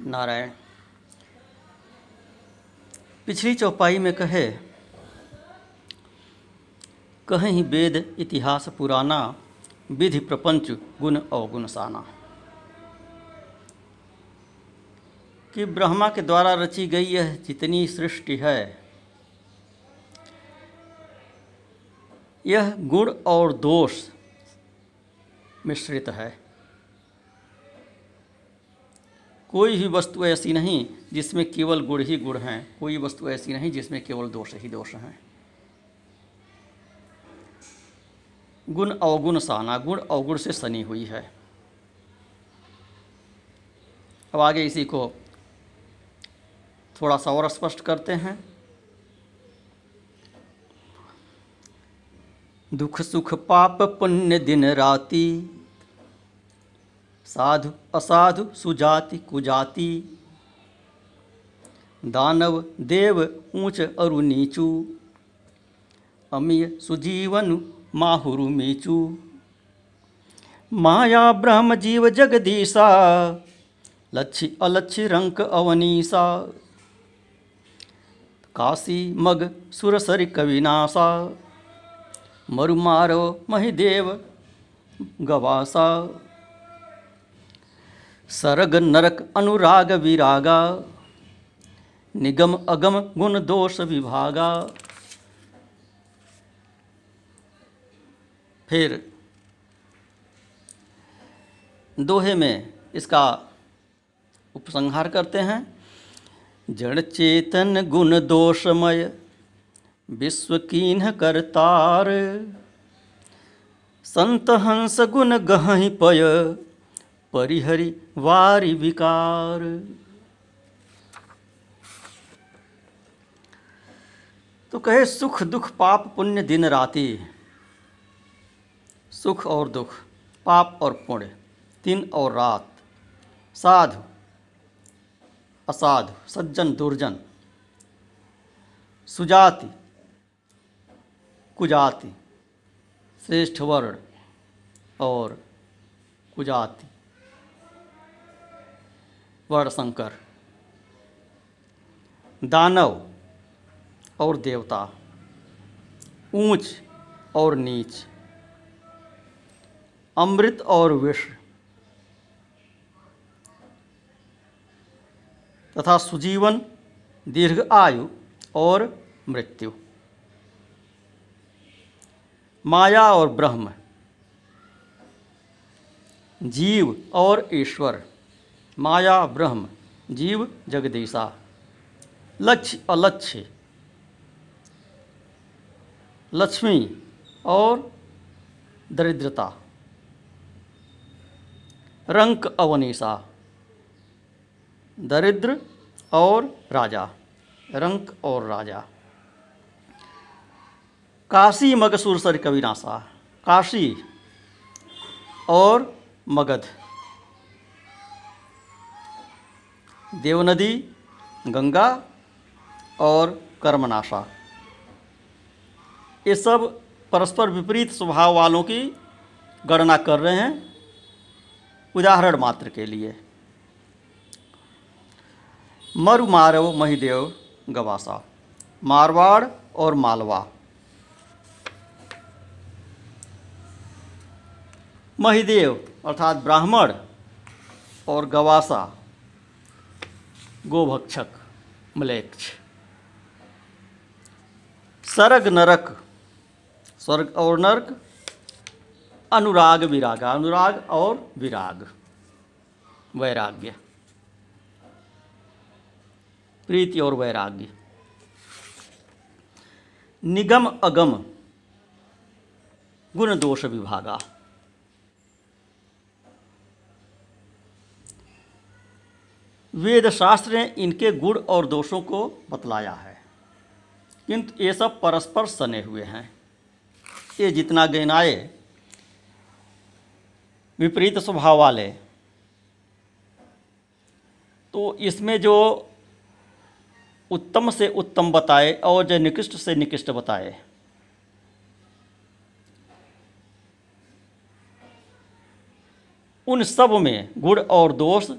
नारायण। पिछली चौपाई में कहे, कहीं वेद, इतिहास, पुराना, विधि, प्रपंच, गुण अवगुण साना कि ब्रह्मा के द्वारा रची गई यह जितनी सृष्टि है, यह गुण और दोष मिश्रित है। कोई भी वस्तु ऐसी नहीं जिसमें केवल गुण ही गुण हैं। कोई वस्तु ऐसी नहीं जिसमें केवल दोष ही दोष हैं। गुण अवगुण साना, गुण अवगुण से सनी हुई है। अब आगे इसी को थोड़ा सा और स्पष्ट करते हैं। दुख सुख पाप पुण्य दिन राति साधु असाधु सुजाति कुजाति। दानव देव ऊंच अरु नीचू। अमीय सुजीवन माहुरु मीचू। माया ब्रह्म जीव जगदीशा। लच्छी अलच्छी रंक अवनीसा काशी मग सुरसरि कविनाशा। मरुमारो महिदेव गवासा। सरग नरक अनुराग विरागा। निगम अगम गुण दोष विभागा। फिर दोहे में इसका उपसंहार करते हैं। जड़ चेतन गुण दोषमय, विश्व कीन्ह करतार संत हंस गुण गहि पय परिहरि वारि विकार। तो कहे, सुख दुख पाप पुण्य दिन राति, सुख और दुख, पाप और पुण्य, दिन और रात, साधु, असाधु, सज्जन, दुर्जन, सुजाति, कुजाति, श्रेष्ठ वर्ण और कुजाति। वर्ण संकर दानव और देवता, ऊंच और नीच, अमृत और विष, तथा सुजीवन, दीर्घ आयु और मृत्यु। माया और ब्रह्म, जीव और ईश्वर। माया, ब्रह्म, जीव, जगदीशा। लक्ष्य, अलक्ष्य। लक्ष्मी और दरिद्रता। रंक अवनीसा दरिद्र और राजा। रंक और राजा। काशी, मगसूर, सर कविनाशा। काशी और मगध। देवनदी, गंगा और कर्मनाशा। ये सब परस्पर विपरीत स्वभाव वालों की गणना कर रहे हैं उदाहरण मात्र के लिए। मरु मारव महिदेव गवासा, मारवाड़ और मालवा। महिदेव अर्थात ब्राह्मण और गवासा गोभक्षक, मलेक्ष। सरग नरक, स्वर्ग और नरक, अनुराग विरागा, अनुराग और विराग, वैराग्य। प्रीति और वैराग्य। निगम अगम, गुण दोष विभागा। वेद शास्त्र ने इनके गुण और दोषों को बतलाया है। किंतु ये सब परस्पर सने हुए हैं। ये जितना गहनाए विपरीत स्वभाव वाले। तो इसमें जो उत्तम से उत्तम बताए और जो निकृष्ट से निकृष्ट बताए। उन सब में गुण और दोष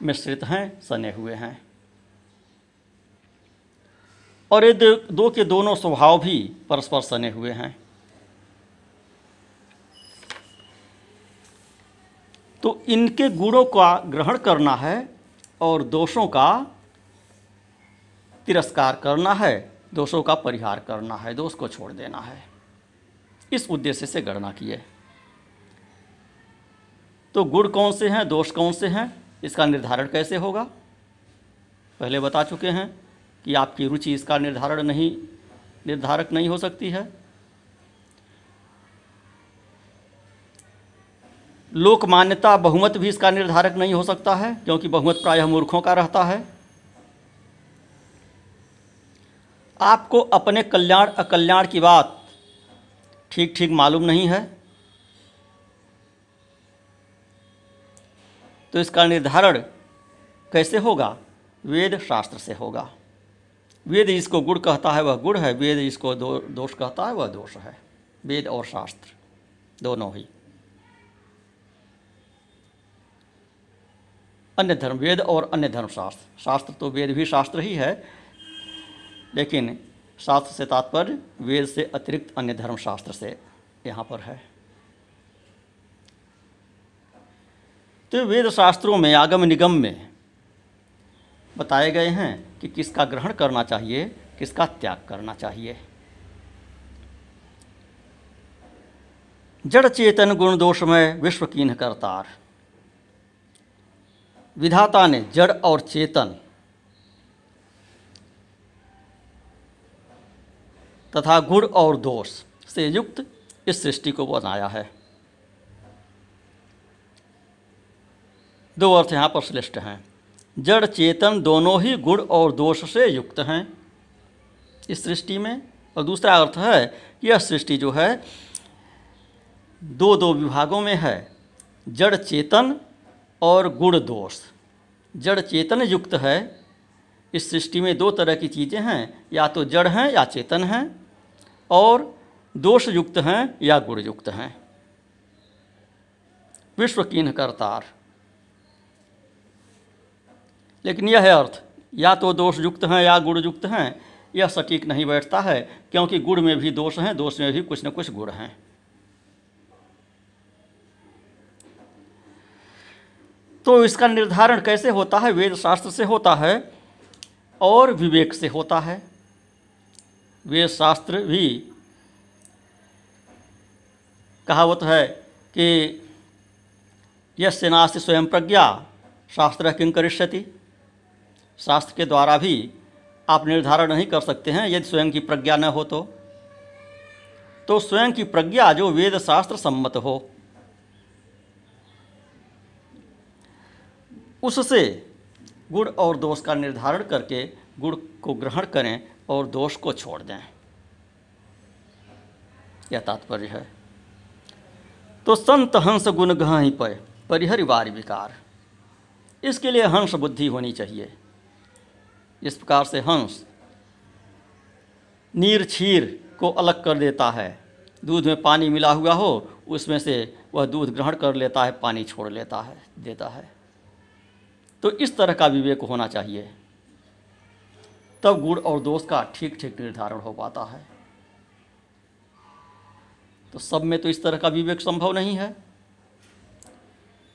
मिश्रित हैं सने हुए हैं। और ये दो, के दोनों स्वभाव भी परस्पर सने हुए हैं। तो इनके गुणों का ग्रहण करना है और दोषों का तिरस्कार करना है दोषों का परिहार करना है दोष को छोड़ देना है। इस उद्देश्य से गणना किए तो गुण कौन से हैं दोष कौन से हैं? इसका निर्धारण कैसे होगा? पहले बता चुके हैं कि आपकी रुचि इसका निर्धारण नहीं, निर्धारक नहीं हो सकती है। लोक मान्यता बहुमत भी इसका निर्धारक नहीं हो सकता है, क्योंकि बहुमत प्रायः मूर्खों का रहता है। आपको अपने कल्याण, अकल्याण की बात ठीक ठीक मालूम नहीं है। तो इसका निर्धारण कैसे होगा? वेद शास्त्र से होगा। वेद जिसको गुण कहता है, वह गुण है। वेद जिसको दो, दोष कहता है, वह दोष है। वेद और शास्त्र दोनों ही। अन्य धर्म वेद और अन्य धर्म शास्त्र। शास्त्र तो वेद भी शास्त्र ही है, लेकिन शास्त्र से तात्पर्य वेद से अतिरिक्त अन्य धर्म शास्त्र से यहाँ पर है। तो वेद शास्त्रों में, आगम निगम में बताए गए हैं कि किसका ग्रहण करना चाहिए, किसका त्याग करना चाहिए। जड़ चेतन गुण दोषमय विश्व कीन करतार विधाता ने जड़ और चेतन तथा गुण और दोष से युक्त इस सृष्टि को बनाया है। दो अर्थ यहाँ पर श्रेष्ठ हैं। जड़, चेतन दोनों ही गुण और दोष से युक्त हैं। इस सृष्टि में, और दूसरा अर्थ है, यह सृष्टि जो है दो दो विभागों में है। जड़, चेतन और गुण, दोष। जड़, चेतन युक्त है। इस सृष्टि में दो तरह की चीज़ें हैं, या तो जड़ हैं, या चेतन हैं, और दोष युक्त हैं, या गुण युक्त हैं। विश्व कीन करतार। लेकिन यह है अर्थ, या तो दोष युक्त हैं या गुण युक्त हैं, यह सटीक नहीं बैठता है, क्योंकि गुण में भी दोष हैं, दोष में भी कुछ न कुछ गुण हैं। तो इसका निर्धारण कैसे होता है? वेद शास्त्र से होता है और विवेक से होता है। वेद शास्त्र भी कहावत है कि यस्य नास्ति स्वयं प्रज्ञा, शास्त्र किं करिष्यति? शास्त्र के द्वारा भी आप निर्धारण नहीं कर सकते हैं, यदि स्वयं की प्रज्ञा न हो तो। तो स्वयं की प्रज्ञा जो वेद शास्त्र सम्मत हो, उससे गुण और दोष का निर्धारण करके गुण को ग्रहण करें और दोष को छोड़ दें। यह तात्पर्य है। तो संत हंस गुण गह ही पय परिहर वारी विकार। इसके लिए हंस बुद्धि होनी चाहिए। इस प्रकार से हंस नीर छीर को अलग कर देता है। दूध में पानी मिला हुआ हो, उसमें से वह दूध ग्रहण कर लेता है, पानी छोड़ लेता है, देता है। तो इस तरह का विवेक होना चाहिए। तब गुण और दोष का ठीक ठीक निर्धारण हो पाता है। तो सब में तो इस तरह का विवेक संभव नहीं है।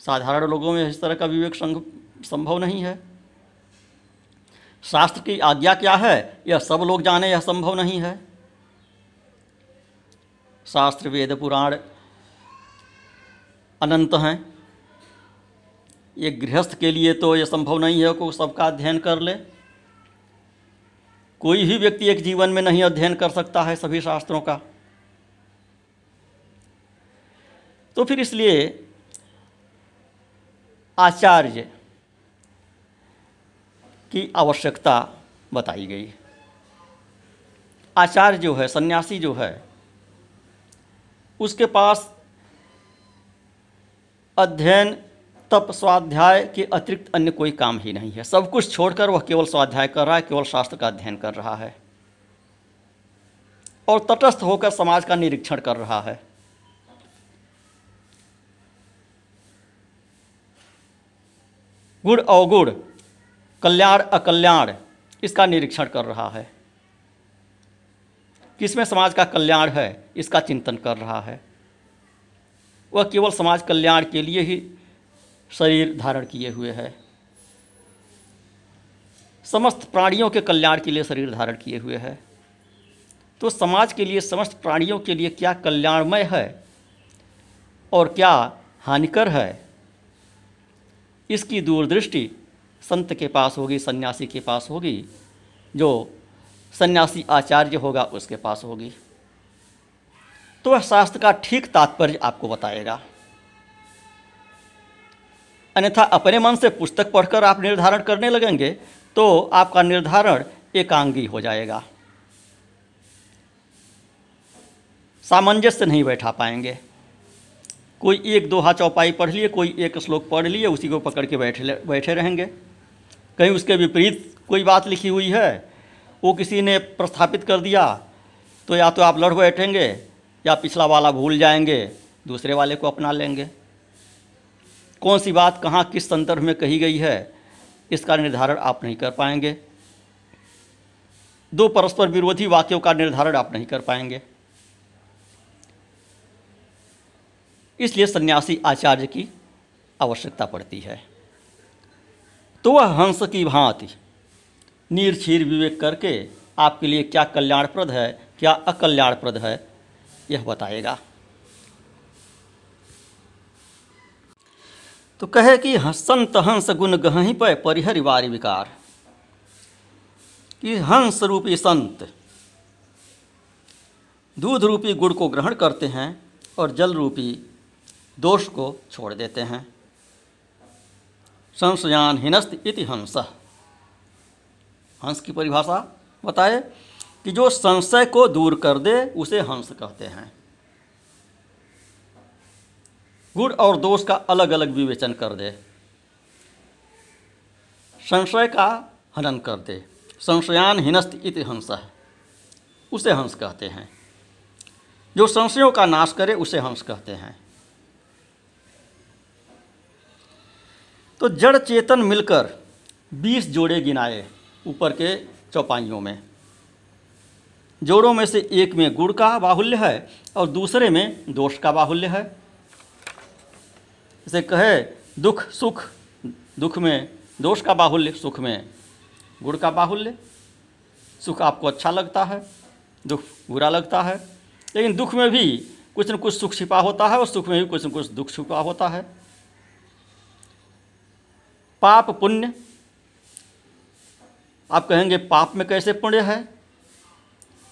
साधारण लोगों में इस तरह का विवेक संभव नहीं है। शास्त्र की आज्ञा क्या है? यह सब लोग जाने, यह संभव नहीं है। शास्त्र, वेद, पुराण अनंत हैं। ये गृहस्थ के लिए तो यह संभव नहीं है कि सबका अध्ययन कर ले। कोई भी व्यक्ति एक जीवन में नहीं अध्ययन कर सकता है सभी शास्त्रों का। तो फिर इसलिए आचार्य की आवश्यकता बताई गई। आचार्य जो है, सन्यासी जो है, उसके पास अध्ययन तप स्वाध्याय के अतिरिक्त अन्य कोई काम ही नहीं है। सब कुछ छोड़कर वह केवल स्वाध्याय कर रहा है, केवल शास्त्र का अध्ययन कर रहा है और तटस्थ होकर समाज का निरीक्षण कर रहा है। गुड़ अवगुड़ कल्याण, अकल्याण, इसका निरीक्षण कर रहा है। किसमें समाज का कल्याण है, इसका चिंतन कर रहा है। वह केवल समाज कल्याण के लिए ही शरीर धारण किए हुए है। समस्त प्राणियों के कल्याण के लिए शरीर धारण किए हुए है। तो समाज के लिए, समस्त प्राणियों के लिए क्या कल्याणमय है और क्या हानिकर है? इसकी दूरदृष्टि संत के पास होगी, सन्यासी के पास होगी, जो सन्यासी आचार्य होगा उसके पास होगी। तो वह शास्त्र का ठीक तात्पर्य आपको बताएगा। अन्यथा अपने मन से पुस्तक पढ़कर आप निर्धारण करने लगेंगे तो आपका निर्धारण एकांगी हो जाएगा। सामंजस्य नहीं बैठा पाएँगे। कोई एक दो हाथ चौपाई पढ़ लिए, कोई एक श्लोक पढ़ लिए, उसी को पकड़ के बैठे बैठे रहेंगे। कहीं उसके विपरीत कोई बात लिखी हुई है, वो किसी ने प्रस्थापित कर दिया तो या तो आप लड़ बैठेंगे, या पिछला वाला भूल जाएँगे, दूसरे वाले को अपना लेंगे। कौन सी बात कहाँ किस संदर्भ में कही गई है, इसका निर्धारण आप नहीं कर पाएँगे। दो परस्पर विरोधी वाक्यों का निर्धारण आप नहीं कर पाएँगे। इसलिए सन्यासी आचार्य की आवश्यकता पड़ती है। तो वह हंस की भांति। नीरछीर विवेक करके आपके लिए क्या कल्याणप्रद है, क्या अकल्याणप्रद है, यह बताएगा। तो कहे कि संत हंस गुण गही पर परिहर वारी विकार। कि हंस रूपी संत, दूध रूपी गुड़ को ग्रहण करते हैं और जल रूपी दोष को छोड़ देते हैं। संशयान हिनस्त इति हंस। हंस की परिभाषा बताए कि जो संशय को दूर कर दे, उसे हंस कहते हैं। गुण और दोष का अलग अलग विवेचन कर दे। संशय का हनन कर दे। संशयान हिनस्त इति हंस। उसे हंस कहते हैं। जो संशयों का नाश करे, उसे हंस कहते हैं। तो जड़ चेतन मिलकर बीस जोड़े गिनाए ऊपर के चौपाइयों में। जोड़ों में से एक में गुड़ का बाहुल्य है और दूसरे में दोष का बाहुल्य है। इसे कहे दुख, सुख, दुख में दोष का बाहुल्य, सुख में गुड़ का बाहुल्य। सुख आपको अच्छा लगता है, दुख बुरा लगता है, लेकिन दुख में भी कुछ न कुछ सुख छिपा होता है और सुख में भी कुछ न कुछ दुख छिपा होता है। पाप पुण्य। आप कहेंगे, पाप में कैसे पुण्य है?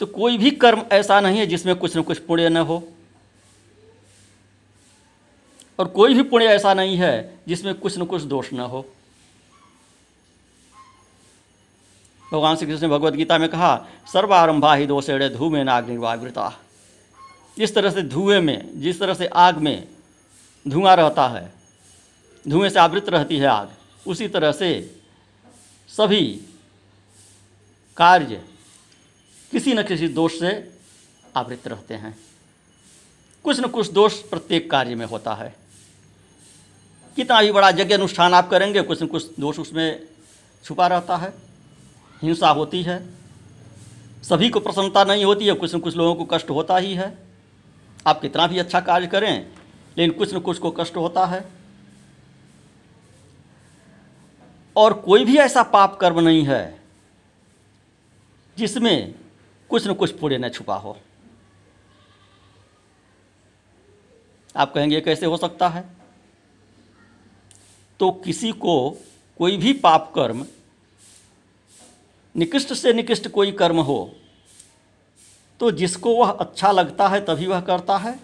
तो कोई भी कर्म ऐसा नहीं है जिसमें कुछ न कुछ पुण्य न हो। और कोई भी पुण्य ऐसा नहीं है जिसमें कुछ न कुछ दोष न हो। भगवान श्री कृष्ण ने भगवद गीता में कहा, सर्वारंभा ही दोषेड़े धूमे नाग्निवावृता जिस तरह से धुएँ में, जिस तरह से आग में धुआँ रहता है, धुएँ से आवृत रहती है आग। उसी तरह से सभी कार्य किसी न किसी दोष से आवृत रहते हैं। कुछ न कुछ दोष प्रत्येक कार्य में होता है। कितना भी बड़ा यज्ञ अनुष्ठान आप करेंगे, कुछ न कुछ दोष उसमें छुपा रहता है। हिंसा होती है। सभी को प्रसन्नता नहीं होती है, कुछ न कुछ लोगों को कष्ट होता ही है। आप कितना भी अच्छा कार्य करें, लेकिन कुछ न कुछ को कष्ट होता है। और कोई भी ऐसा पाप कर्म नहीं है जिसमें कुछ न कुछ पुण्य न छुपा हो। आप कहेंगे कैसे हो सकता है? तो किसी को कोई भी पाप कर्म, निकृष्ट से निकृष्ट कोई कर्म हो तो जिसको वह अच्छा लगता है तभी वह करता है।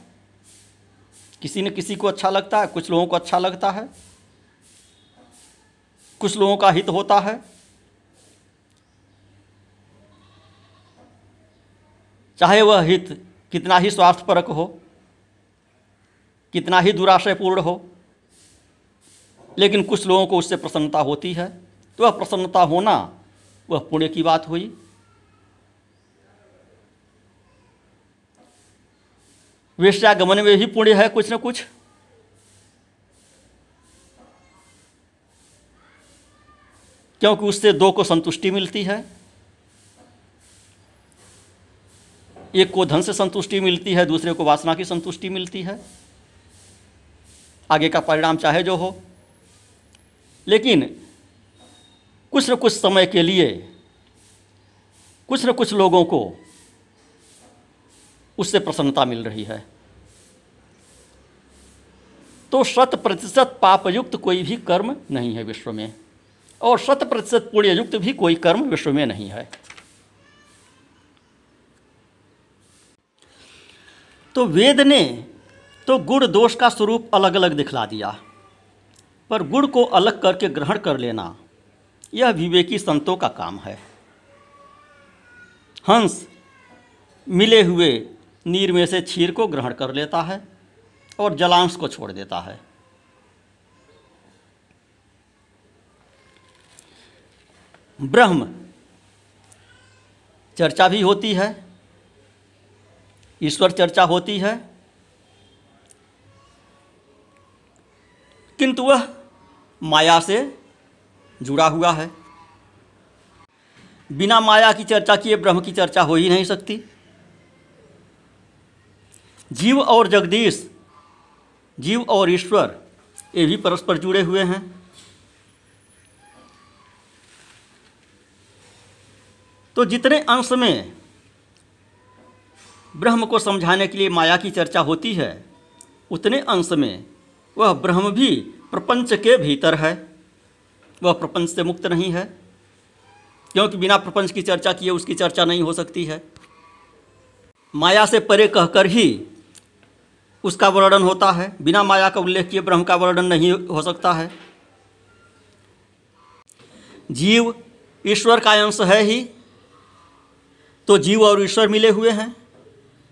किसी न किसी को अच्छा लगता है, कुछ लोगों को अच्छा लगता है। कुछ लोगों का हित होता है। चाहे वह हित कितना ही स्वार्थपरक हो, कितना ही दुराशयपूर्ण हो, लेकिन कुछ लोगों को उससे प्रसन्नता होती है। तो वह प्रसन्नता होना, वह पुण्य की बात हुई। वेश्यागमन में भी पुण्य है कुछ न कुछ। क्योंकि उससे दो को संतुष्टि मिलती है। एक को धन से संतुष्टि मिलती है, दूसरे को वासना की संतुष्टि मिलती है। आगे का परिणाम चाहे जो हो। लेकिन कुछ न कुछ समय के लिए, कुछ न कुछ लोगों को उससे प्रसन्नता मिल रही है। तो शत प्रतिशत पापयुक्त कोई भी कर्म नहीं है विश्व में। और शत प्रतिशत पुण्ययुक्त भी कोई कर्म विश्व में नहीं है। तो वेद ने तो गुण दोष का स्वरूप अलग अलग दिखला दिया, पर गुण को अलग करके ग्रहण कर लेना, यह विवेकी संतों का काम है। हंस मिले हुए नीर में से क्षीर को ग्रहण कर लेता है और जलांश को छोड़ देता है। ब्रह्म। चर्चा भी होती है, ईश्वर चर्चा होती है, किंतु वह माया से जुड़ा हुआ है। बिना माया की चर्चा किए ब्रह्म की चर्चा हो ही नहीं सकती। जीव और जगदीश, जीव और ईश्वर, ये भी परस्पर जुड़े हुए हैं। तो जितने अंश में ब्रह्म को समझाने के लिए माया की चर्चा होती है, उतने अंश में वह ब्रह्म भी प्रपंच के भीतर है। वह प्रपंच से मुक्त नहीं है, क्योंकि बिना प्रपंच की चर्चा किए उसकी चर्चा नहीं हो सकती है। माया से परे कहकर ही उसका वर्णन होता है। बिना माया का उल्लेख किए ब्रह्म का वर्णन नहीं हो सकता है। जीव ईश्वर का अंश है ही तो जीव और ईश्वर मिले हुए हैं।